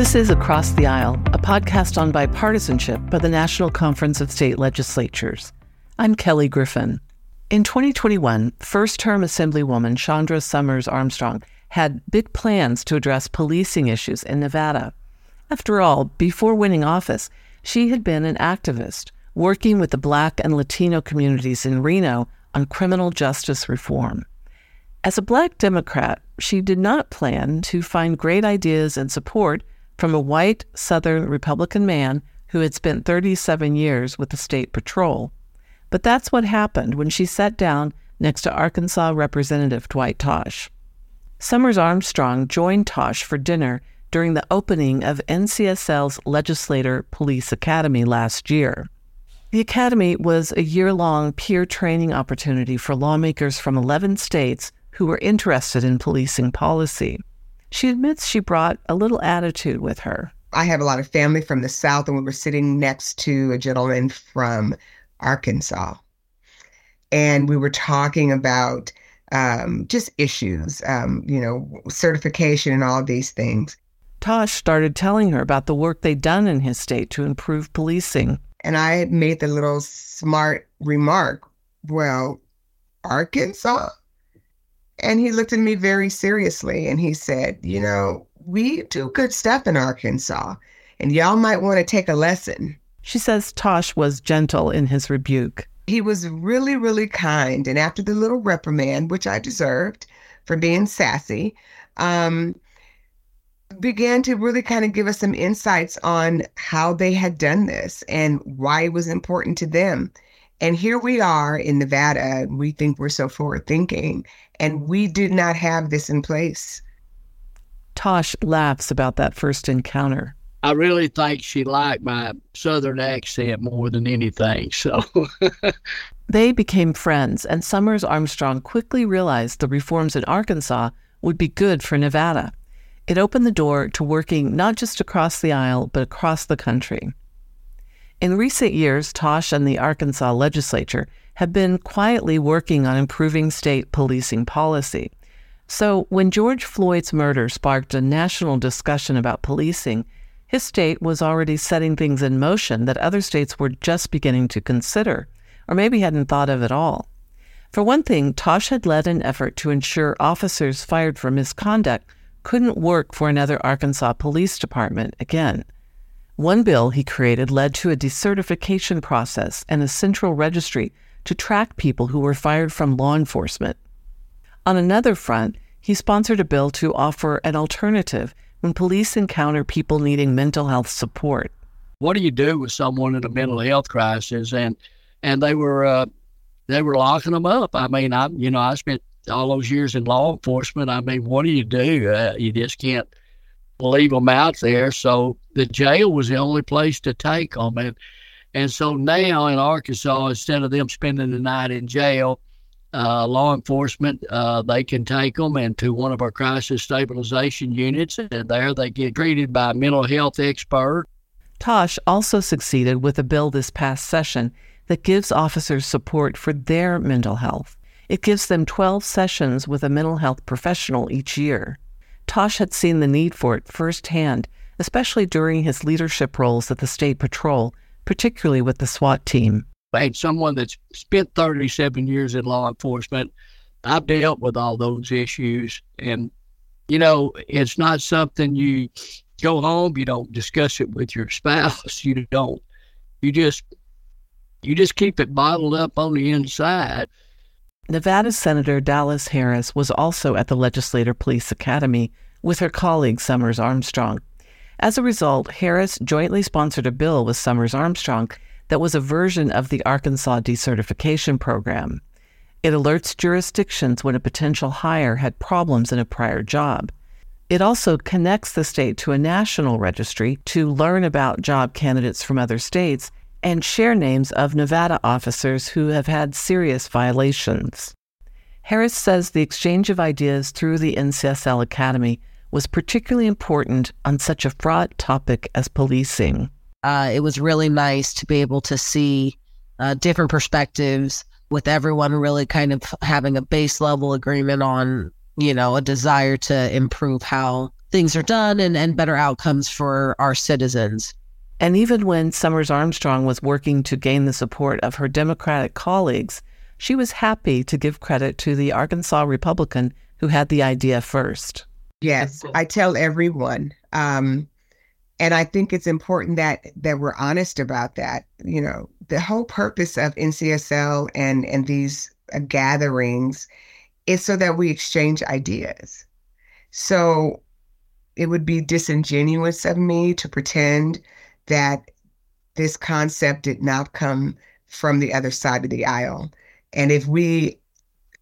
This is Across the Aisle, a podcast on bipartisanship by the National Conference of State Legislatures. I'm Kelly Griffin. In 2021, first term Assemblywoman Shondra Summers Armstrong had big plans to address policing issues in Nevada. After all, before winning office, she had been an activist working with the Black and Latino communities in Reno on criminal justice reform. As a Black Democrat, she did not plan to find great ideas and support from a white Southern Republican man who had spent 37 years with the State Patrol. But that's what happened when she sat down next to Arkansas Representative Dwight Tosh. Summers Armstrong joined Tosh for dinner during the opening of NCSL's Legislator Police Academy last year. The Academy was a year long peer training opportunity for lawmakers from 11 states who were interested in policing policy. She admits she brought a little attitude with her. I have a lot of family from the South, and we were sitting next to a gentleman from Arkansas. And we were talking about um, just issues, um, you know, certification and all these things. Tosh started telling her about the work they'd done in his state to improve policing. And I made the little smart remark, well, Arkansas? And he looked at me very seriously and he said, You know, we do good stuff in Arkansas, and y'all might want to take a lesson. She says Tosh was gentle in his rebuke. He was really, really kind. And after the little reprimand, which I deserved for being sassy, um, began to really kind of give us some insights on how they had done this and why it was important to them. And here we are in Nevada. We think we're so forward thinking, and we did not have this in place. Tosh laughs about that first encounter. I really think she liked my southern accent more than anything. So they became friends, and Summers Armstrong quickly realized the reforms in Arkansas would be good for Nevada. It opened the door to working not just across the aisle, but across the country. In recent years, Tosh and the Arkansas legislature have been quietly working on improving state policing policy. So, when George Floyd's murder sparked a national discussion about policing, his state was already setting things in motion that other states were just beginning to consider, or maybe hadn't thought of at all. For one thing, Tosh had led an effort to ensure officers fired for misconduct couldn't work for another Arkansas police department again. One bill he created led to a decertification process and a central registry to track people who were fired from law enforcement. On another front, he sponsored a bill to offer an alternative when police encounter people needing mental health support. What do you do with someone in a mental health crisis? And and they were uh, they were locking them up. I mean, I you know I spent all those years in law enforcement. I mean, what do you do? Uh, you just can't leave them out there. So the jail was the only place to take them. And, and so now in Arkansas, instead of them spending the night in jail, uh, law enforcement, uh, they can take them into one of our crisis stabilization units, and there they get treated by a mental health expert. Tosh also succeeded with a bill this past session that gives officers support for their mental health. It gives them 12 sessions with a mental health professional each year. Tosh had seen the need for it firsthand, especially during his leadership roles at the State Patrol, particularly with the SWAT team. Had someone that's spent 37 years in law enforcement. I've dealt with all those issues. And, you know, it's not something you go home, you don't discuss it with your spouse. You don't. You just, you just keep it bottled up on the inside. Nevada Senator Dallas Harris was also at the Legislator Police Academy with her colleague Summers Armstrong. As a result, Harris jointly sponsored a bill with Summers Armstrong that was a version of the Arkansas decertification program. It alerts jurisdictions when a potential hire had problems in a prior job. It also connects the state to a national registry to learn about job candidates from other states and share names of Nevada officers who have had serious violations. Harris says the exchange of ideas through the NCSL Academy was particularly important on such a fraught topic as policing. Uh, it was really nice to be able to see uh, different perspectives with everyone really kind of having a base level agreement on you know, a desire to improve how things are done and, and better outcomes for our citizens. And even when Summers Armstrong was working to gain the support of her Democratic colleagues, she was happy to give credit to the Arkansas Republican who had the idea first. Yes, I tell everyone. Um, and I think it's important that that we're honest about that. You know, the whole purpose of NCSL and and these uh, gatherings is so that we exchange ideas. So it would be disingenuous of me to pretend that this concept did not come from the other side of the aisle. And if we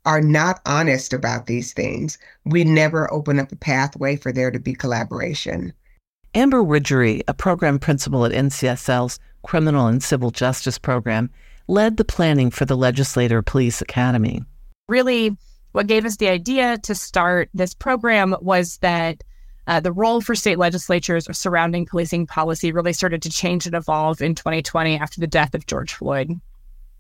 are not honest about these things, we never open up a pathway for there to be collaboration. Amber Widgery, a program principal at NCSL's Criminal and Civil Justice Program, led the planning for the Legislator Police Academy. Really, what gave us the idea to start this program was that uh, the role for state legislatures surrounding policing policy really started to change and evolve in 2020 after the death of George Floyd.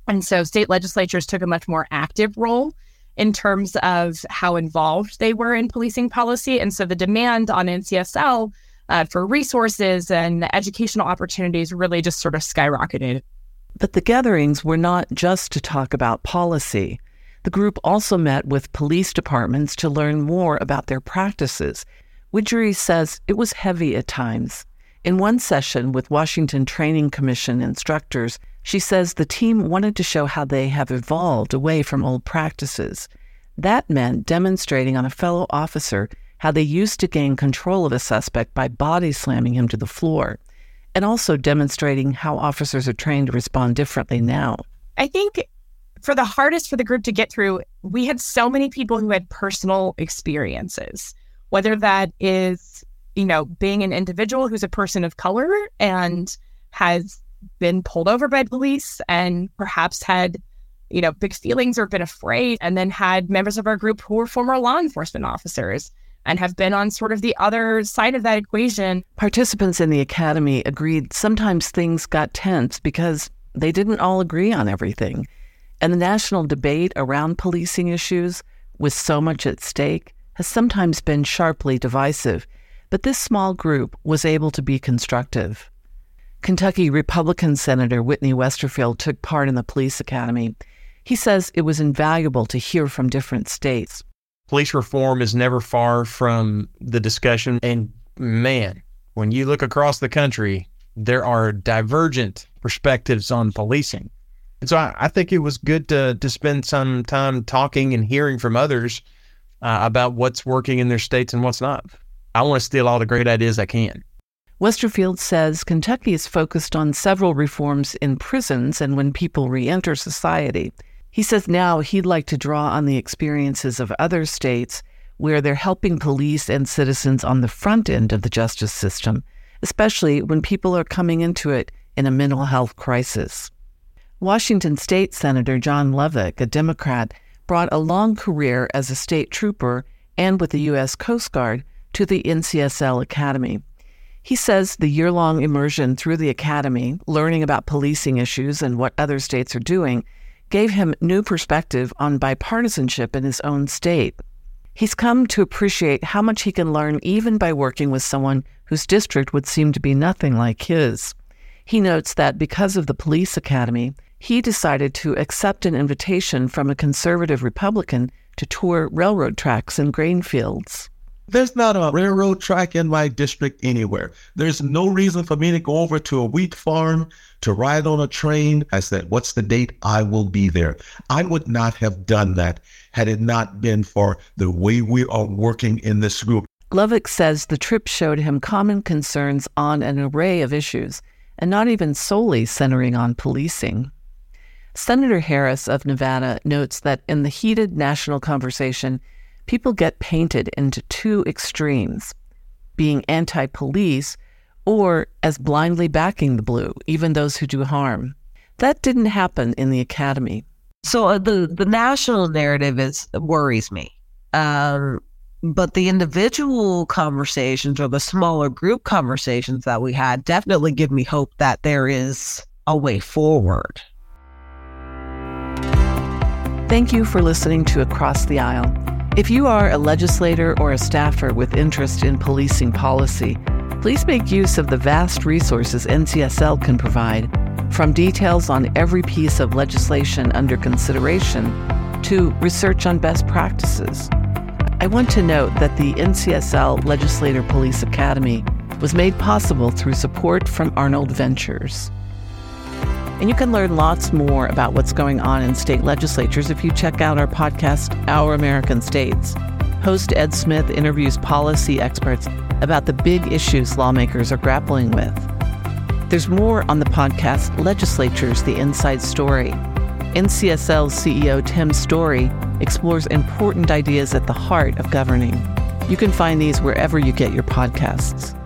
And so state legislatures took a much more active role in terms of how involved they were in policing policy. And so the demand on NCSL uh, for resources and educational opportunities really just sort of skyrocketed. But the gatherings were not just to talk about policy. The group also met with police departments to learn more about their practices Widgery says it was heavy at times. In one session with Washington Training Commission instructors, she says the team wanted to show how they have evolved away from old practices. That meant demonstrating on a fellow officer how they used to gain control of a suspect by body slamming him to the floor, and also demonstrating how officers are trained to respond differently now. I think for the hardest for the group to get through, we had so many people who had personal experiences whether that is, you know, being an individual who's a person of color and has been pulled over by police and perhaps had, you know, big feelings or been afraid, and then had members of our group who were former law enforcement officers and have been on sort of the other side of that equation. Participants in the academy agreed sometimes things got tense because they didn't all agree on everything. And the national debate around policing issues, with so much at stake, has sometimes been sharply divisive, but this small group was able to be constructive. Kentucky Republican Senator Whitney Westerfield took part in the police academy. He says it was invaluable to hear from different states. Police reform is never far from the discussion. And man, when you look across the country, there are divergent perspectives on policing. And so I, I think it was good to, to spend some time talking and hearing from others uh, about what's working in their states and what's not. I want to steal all the great ideas I can. Westerfield says Kentucky is focused on several reforms in prisons and when people reenter society. He says now he'd like to draw on the experiences of other states where they're helping police and citizens on the front end of the justice system, especially when people are coming into it in a mental health crisis. Washington State Senator John Lovick, a Democrat, brought a long career as a state trooper and with the U.S. Coast Guard to the NCSL Academy. He says the year long immersion through the academy, learning about policing issues and what other states are doing, gave him new perspective on bipartisanship in his own state. He's come to appreciate how much he can learn even by working with someone whose district would seem to be nothing like his. He notes that because of the police academy, he decided to accept an invitation from a conservative Republican to tour railroad tracks and grain fields. There's not a railroad track in my district anywhere. There's no reason for me to go over to a wheat farm to ride on a train. I said, What's the date? I will be there. I would not have done that had it not been for the way we are working in this group. Lovick says the trip showed him common concerns on an array of issues, and not even solely centering on policing. Senator Harris of Nevada notes that in the heated national conversation, people get painted into two extremes being anti police or as blindly backing the blue, even those who do harm. That didn't happen in the academy. So uh, the the national narrative is worries me, um, but the individual conversations or the smaller group conversations that we had definitely give me hope that there is a way forward. Thank you for listening to Across the Aisle. If you are a legislator or a staffer with interest in policing policy, please make use of the vast resources NCSL can provide, from details on every piece of legislation under consideration to research on best practices. I want to note that the NCSL Legislator Police Academy was made possible through support from Arnold Ventures. And you can learn lots more about what's going on in state legislatures if you check out our podcast, Our American States. Host Ed Smith interviews policy experts about the big issues lawmakers are grappling with. There's more on the podcast Legislatures The Inside Story. NCSL CEO Tim Storey explores important ideas at the heart of governing. You can find these wherever you get your podcasts.